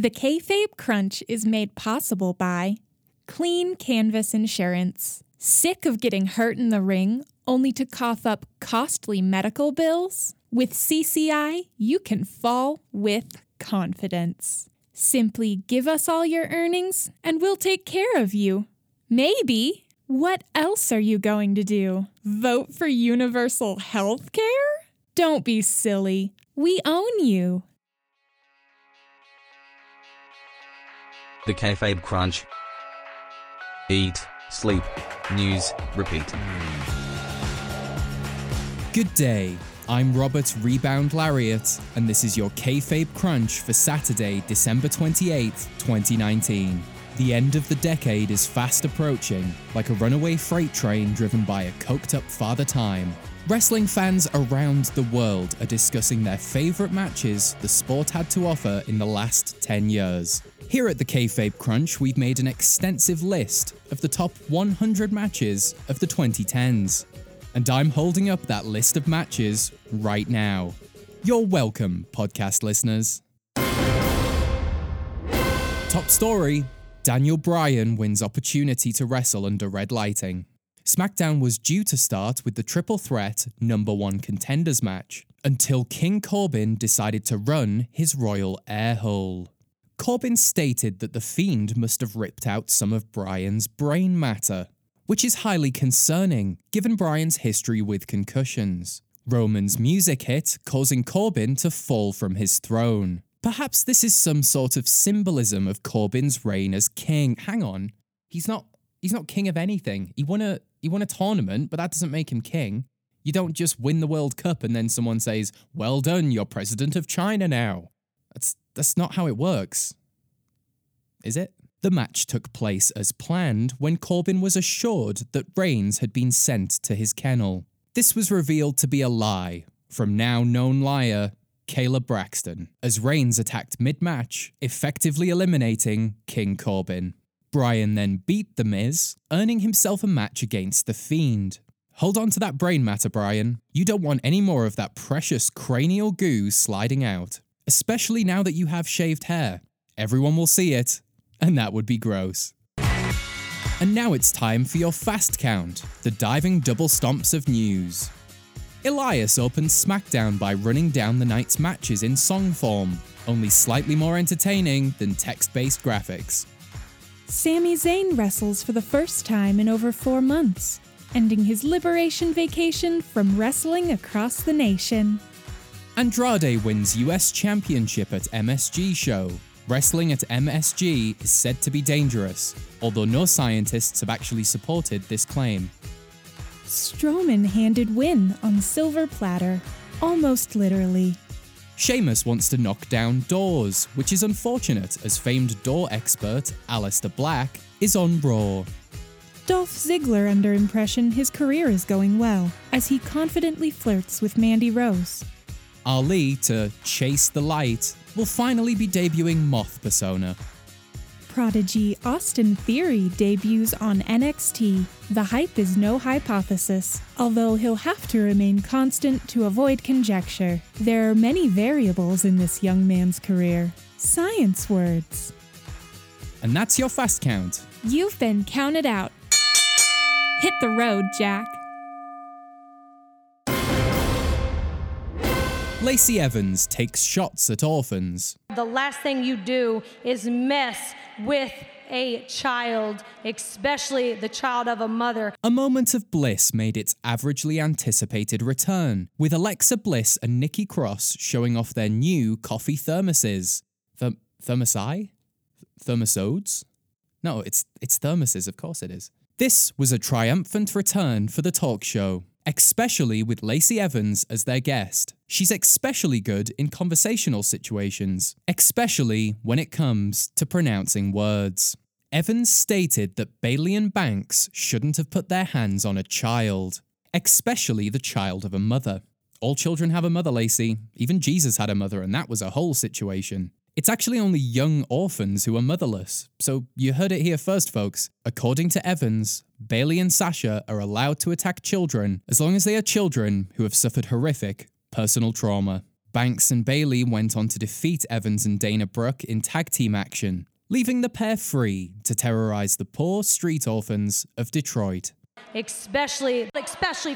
The Kayfabe Crunch is made possible by Clean Canvas Insurance. Sick of getting hurt in the ring only to cough up costly medical bills? With CCI, you can fall with confidence. Simply give us all your earnings and we'll take care of you. Maybe. What else are you going to do? Vote for universal health care? Don't be silly. We own you. The Kayfabe Crunch. Eat, sleep, news, repeat. Good day. I'm Robert Rebound Lariat, and this is your Kayfabe Crunch for Saturday, December 28th, 2019. The end of the decade is fast approaching, like a runaway freight train driven by a coked up Father Time. Wrestling fans around the world are discussing their favourite matches the sport had to offer in the last 10 years. Here at the Kayfabe Crunch, we've made an extensive list of the top 100 matches of the 2010s. And I'm holding up that list of matches right now. You're welcome, podcast listeners. Top story Daniel Bryan wins opportunity to wrestle under red lighting. SmackDown was due to start with the triple threat number one contenders match until King Corbin decided to run his royal air Corbin stated that the Fiend must have ripped out some of Bryan's brain matter, which is highly concerning given Bryan's history with concussions. Roman's music hit, causing Corbin to fall from his throne. Perhaps this is some sort of symbolism of Corbin's reign as king. Hang on, he's not he's not king of anything. He won a he won a tournament, but that doesn't make him king. You don't just win the World Cup and then someone says, "Well done, you're president of China now." That's that's not how it works. Is it? The match took place as planned when Corbin was assured that Reigns had been sent to his kennel. This was revealed to be a lie from now known liar Kayla Braxton, as Reigns attacked mid match, effectively eliminating King Corbin. Bryan then beat The Miz, earning himself a match against The Fiend. Hold on to that brain matter, Bryan. You don't want any more of that precious cranial goo sliding out, especially now that you have shaved hair. Everyone will see it, and that would be gross. And now it's time for your fast count, the diving double stomps of news. Elias opens SmackDown by running down the night's matches in song form, only slightly more entertaining than text based graphics. Sami Zayn wrestles for the first time in over four months, ending his liberation vacation from wrestling across the nation. Andrade wins US Championship at MSG show. Wrestling at MSG is said to be dangerous, although no scientists have actually supported this claim. Strowman handed win on silver platter, almost literally. Sheamus wants to knock down doors, which is unfortunate as famed door expert Aleister Black is on Raw. Dolph Ziggler under impression his career is going well, as he confidently flirts with Mandy Rose. Ali to chase the light will finally be debuting Moth Persona. Prodigy Austin Theory debuts on NXT. The hype is no hypothesis, although he'll have to remain constant to avoid conjecture. There are many variables in this young man's career. Science words. And that's your fast count. You've been counted out. Hit the road, Jack. Lacey Evans takes shots at orphans. The last thing you do is mess with a child, especially the child of a mother. A moment of bliss made its averagely anticipated return, with Alexa Bliss and Nikki Cross showing off their new coffee thermoses. Therm- thermosi? Thermosodes? No, it's it's thermoses, of course it is. This was a triumphant return for the talk show, especially with Lacey Evans as their guest. She's especially good in conversational situations, especially when it comes to pronouncing words. Evans stated that Bayley and Banks shouldn't have put their hands on a child, especially the child of a mother. All children have a mother, Lacey. Even Jesus had a mother, and that was a whole situation. It's actually only young orphans who are motherless. So you heard it here first, folks. According to Evans, Bayley and Sasha are allowed to attack children as long as they are children who have suffered horrific personal trauma. Banks and Bayley went on to defeat Evans and Dana Brooke in tag team action, leaving the pair free to terrorize the poor street orphans of Detroit. Especially, especially.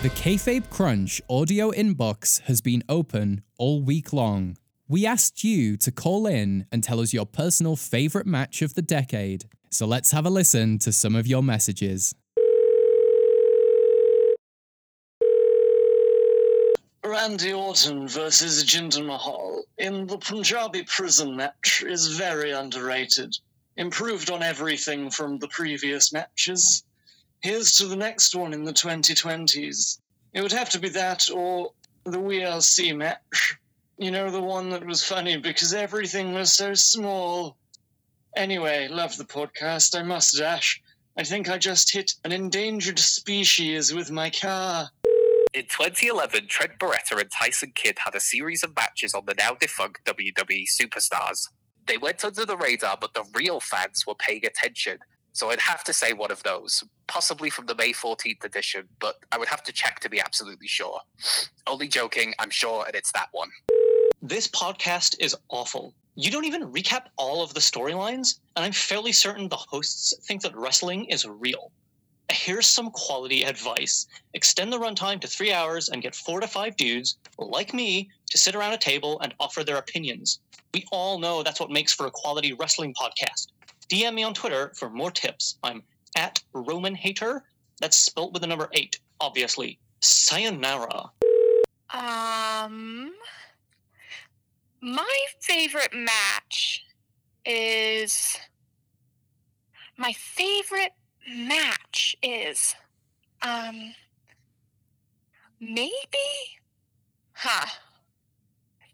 The Kayfabe Crunch audio inbox has been open all week long. We asked you to call in and tell us your personal favourite match of the decade. So let's have a listen to some of your messages. Randy Orton versus Jinder Mahal in the Punjabi prison match is very underrated. Improved on everything from the previous matches. Here's to the next one in the 2020s. It would have to be that or the WLC match. You know, the one that was funny because everything was so small. Anyway, love the podcast. I must dash. I think I just hit an endangered species with my car. In 2011, Trent Barreta and Tyson Kidd had a series of matches on the now defunct WWE Superstars. They went under the radar, but the real fans were paying attention. So I'd have to say one of those, possibly from the May 14th edition, but I would have to check to be absolutely sure. Only joking, I'm sure, and it's that one. This podcast is awful. You don't even recap all of the storylines, and I'm fairly certain the hosts think that wrestling is real. Here's some quality advice extend the runtime to three hours and get four to five dudes, like me, to sit around a table and offer their opinions. We all know that's what makes for a quality wrestling podcast. DM me on Twitter for more tips. I'm at Roman Hater. That's spelt with the number eight, obviously. Sayonara. Um, my favorite match is my favorite match is um maybe huh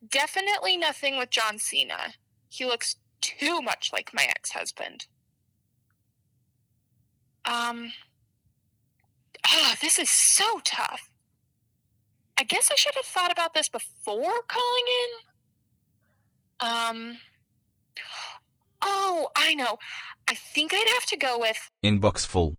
definitely nothing with John Cena. He looks too much like my ex-husband. Um oh, this is so tough. I guess I should have thought about this before calling in. Um. Oh, I know. I think I'd have to go with. Inbox full.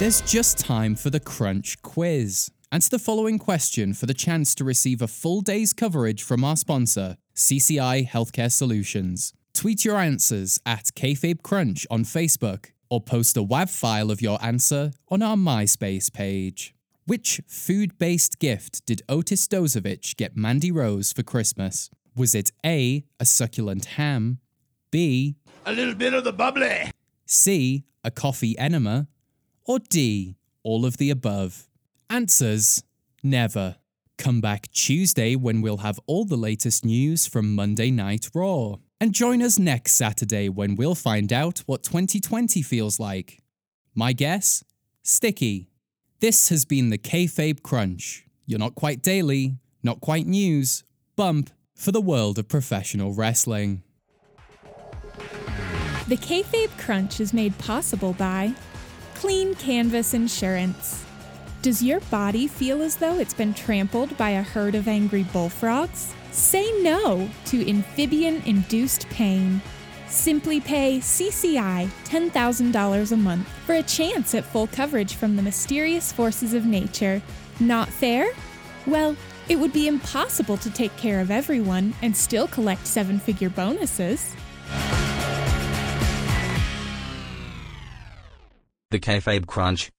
There's just time for the Crunch quiz. Answer the following question for the chance to receive a full day's coverage from our sponsor, CCI Healthcare Solutions. Tweet your answers at Kayfabe Crunch on Facebook or post a WAV file of your answer on our MySpace page. Which food based gift did Otis Dozovic get Mandy Rose for Christmas? Was it A, a succulent ham, B, A little bit of the bubbly. C, a coffee enema, or D, all of the above? Answers never. Come back Tuesday when we'll have all the latest news from Monday Night Raw. And join us next Saturday when we'll find out what 2020 feels like. My guess? Sticky. This has been the Kayfabe Crunch. You're not quite daily, not quite news, bump for the world of professional wrestling. The Kayfabe Crunch is made possible by Clean Canvas Insurance. Does your body feel as though it's been trampled by a herd of angry bullfrogs? Say no to amphibian induced pain. Simply pay CCI $10,000 a month for a chance at full coverage from the mysterious forces of nature. Not fair? Well, it would be impossible to take care of everyone and still collect seven figure bonuses. The Kayfabe Crunch.